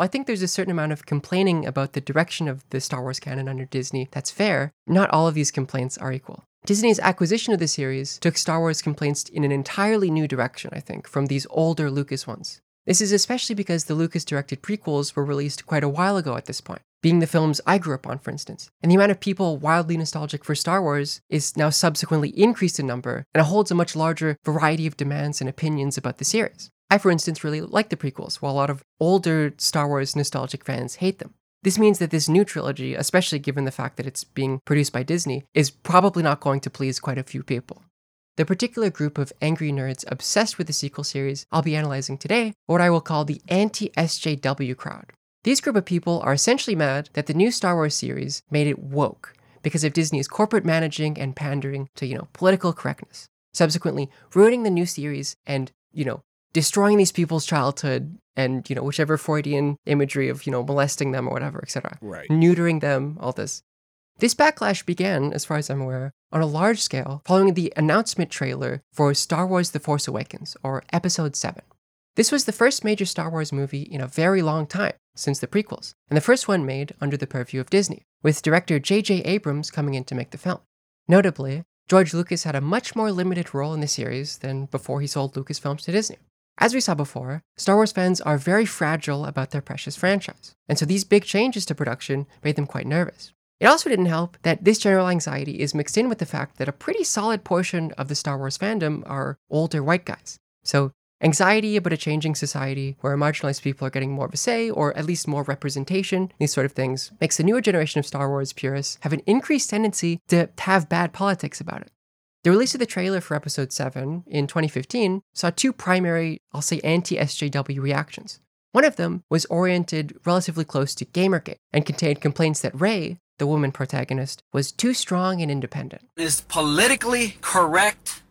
While I think there's a certain amount of complaining about the direction of the Star Wars canon under Disney that's fair, not all of these complaints are equal. Disney's acquisition of the series took Star Wars complaints in an entirely new direction, I think, from these older Lucas ones. This is especially because the Lucas directed prequels were released quite a while ago at this point, being the films I grew up on, for instance. And the amount of people wildly nostalgic for Star Wars is now subsequently increased in number, and it holds a much larger variety of demands and opinions about the series. I, for instance, really like the prequels, while a lot of older Star Wars nostalgic fans hate them. This means that this new trilogy, especially given the fact that it's being produced by Disney, is probably not going to please quite a few people. The particular group of angry nerds obsessed with the sequel series I'll be analyzing today what I will call the anti SJW crowd. These group of people are essentially mad that the new Star Wars series made it woke because of Disney's corporate managing and pandering to, you know, political correctness, subsequently ruining the new series and, you know, destroying these people's childhood and, you know, whichever Freudian imagery of, you know, molesting them or whatever, etc. Right. Neutering them, all this. This backlash began, as far as I'm aware, on a large scale following the announcement trailer for Star Wars The Force Awakens, or Episode 7. This was the first major Star Wars movie in a very long time, since the prequels, and the first one made under the purview of Disney, with director J.J. Abrams coming in to make the film. Notably, George Lucas had a much more limited role in the series than before he sold Lucasfilms to Disney. As we saw before, Star Wars fans are very fragile about their precious franchise, and so these big changes to production made them quite nervous. It also didn't help that this general anxiety is mixed in with the fact that a pretty solid portion of the Star Wars fandom are older white guys. So, anxiety about a changing society where marginalized people are getting more of a say, or at least more representation, these sort of things, makes the newer generation of Star Wars purists have an increased tendency to have bad politics about it. The release of the trailer for Episode 7 in 2015 saw two primary, I'll say, anti SJW reactions. One of them was oriented relatively close to Gamergate and contained complaints that Rey, the woman protagonist, was too strong and independent. Is politically correct,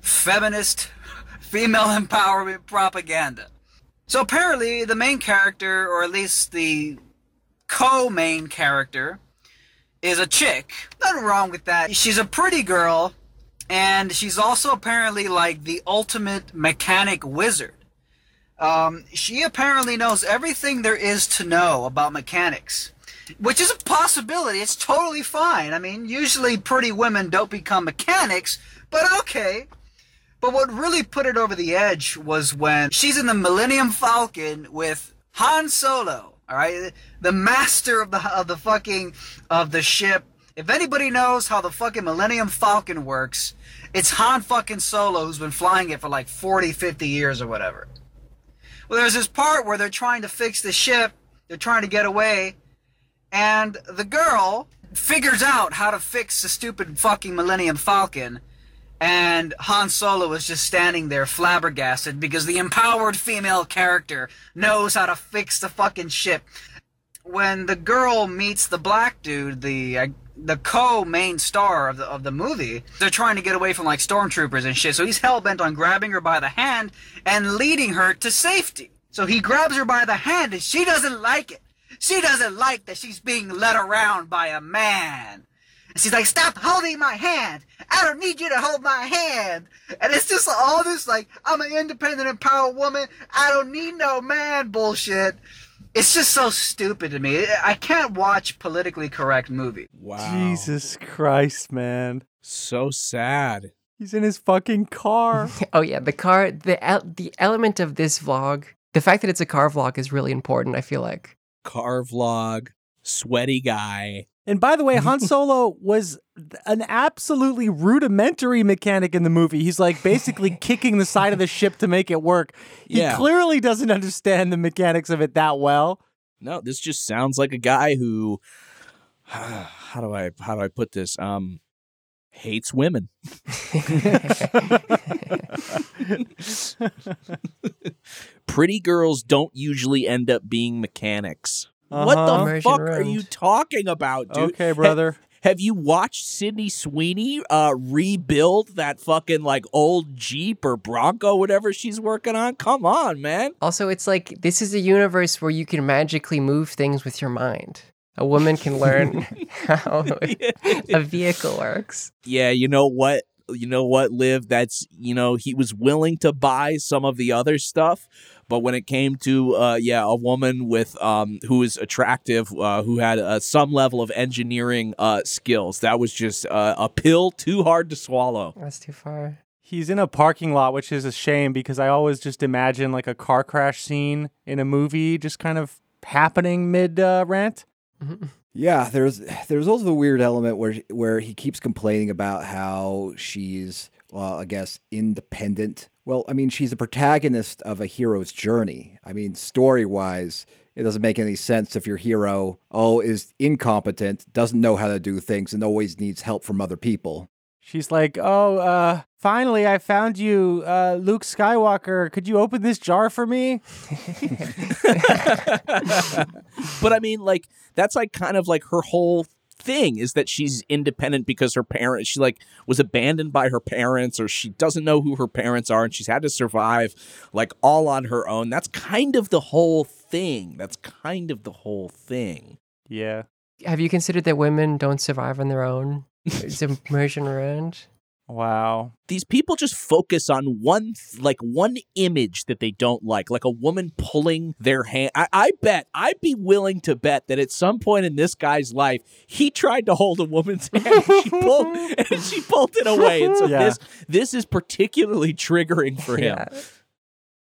feminist, female empowerment propaganda. So apparently, the main character, or at least the co main character, is a chick. Nothing wrong with that. She's a pretty girl, and she's also apparently like the ultimate mechanic wizard. Um, she apparently knows everything there is to know about mechanics which is a possibility. It's totally fine. I mean, usually pretty women don't become mechanics, but okay. But what really put it over the edge was when she's in the Millennium Falcon with Han Solo. All right, the master of the of the fucking of the ship. If anybody knows how the fucking Millennium Falcon works, it's Han fucking Solo who's been flying it for like 40, 50 years or whatever. Well, there's this part where they're trying to fix the ship. They're trying to get away and the girl figures out how to fix the stupid fucking Millennium Falcon. And Han Solo is just standing there flabbergasted because the empowered female character knows how to fix the fucking ship. When the girl meets the black dude, the uh, the co-main star of the of the movie, they're trying to get away from like stormtroopers and shit. So he's hell bent on grabbing her by the hand and leading her to safety. So he grabs her by the hand and she doesn't like it. She doesn't like that she's being led around by a man. And she's like, stop holding my hand. I don't need you to hold my hand. And it's just all this like, I'm an independent, empowered woman. I don't need no man bullshit. It's just so stupid to me. I can't watch politically correct movie. Wow. Jesus Christ, man. So sad. He's in his fucking car. oh yeah, the car, the the element of this vlog, the fact that it's a car vlog is really important. I feel like car vlog, sweaty guy. And by the way, Han Solo was an absolutely rudimentary mechanic in the movie. He's like basically kicking the side of the ship to make it work. He Yeah. clearly doesn't understand the mechanics of it that well. No, this just sounds like a guy who how do I how do I put this? Um hates women. Pretty girls don't usually end up being mechanics. What Uh-huh. the Immersion fuck are you talking about, dude? Okay, brother. Have you watched Sydney Sweeney uh, rebuild that fucking like old Jeep or Bronco, whatever she's working on? Come on, man. Also, it's like this is a universe where you can magically move things with your mind. A woman can learn how a vehicle works. Yeah, you know what? You know what, Liv? That's, you know, he was willing to buy some of the other stuff, But when it came to uh, yeah, a woman with um, who is attractive, uh, who had uh, some level of engineering uh, skills, that was just uh, a pill too hard to swallow. That's too far. He's in a parking lot, which is a shame because I always just imagine like a car crash scene in a movie just kind of happening mid uh, rant. Yeah, there's there's also the weird element where where he keeps complaining about how she's well, I guess independent. Well, I mean, she's a protagonist of a hero's journey. I mean, story wise, it doesn't make any sense if your hero oh is incompetent, doesn't know how to do things, and always needs help from other people. She's like, "Oh, uh, finally, I found you, uh, Luke Skywalker. Could you open this jar for me?" but I mean, like that's like kind of like her whole thing is that she's independent because her parents she like was abandoned by her parents or she doesn't know who her parents are and she's had to survive like all on her own that's kind of the whole thing that's kind of the whole thing Yeah. Have you considered that women don't survive on their own? It's immersion around. Wow. these people just focus on one th- like one image that they don't like like a woman pulling their hand I, I bet i'd be willing to bet that at some point in this guy's life he tried to hold a woman's hand and she pulled and she pulled it away and so Yeah. this this is particularly triggering for him Yeah.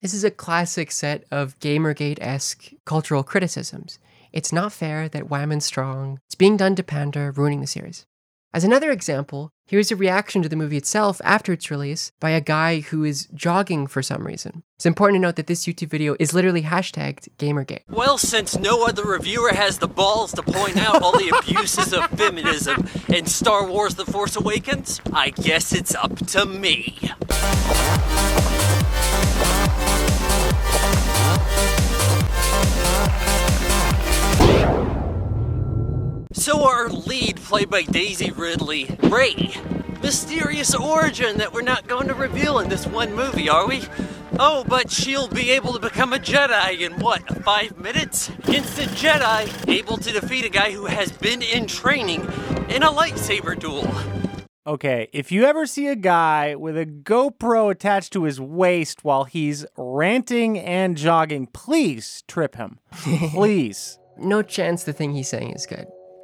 This is a classic set of Gamergate esque cultural criticisms. It's not fair that Wham Strong. It's being done to pander, ruining the series. As another example, here's a reaction to the movie itself after its release by a guy who is jogging for some reason. It's important to note that this YouTube video is literally hashtagged Gamergate. Well, since no other reviewer has the balls to point out all the abuses of feminism in Star Wars The Force Awakens, I guess it's up to me. So our lead, played by Daisy Ridley, Rey. Mysterious origin that we're not going to reveal in this one movie, are we? Oh, but she'll be able to become a Jedi in what, five minutes? Instant Jedi, able to defeat a guy who has been in training in a lightsaber duel. Okay, if you ever see a guy with a GoPro attached to his waist while he's ranting and jogging, please trip him. Please. No chance the thing he's saying is good.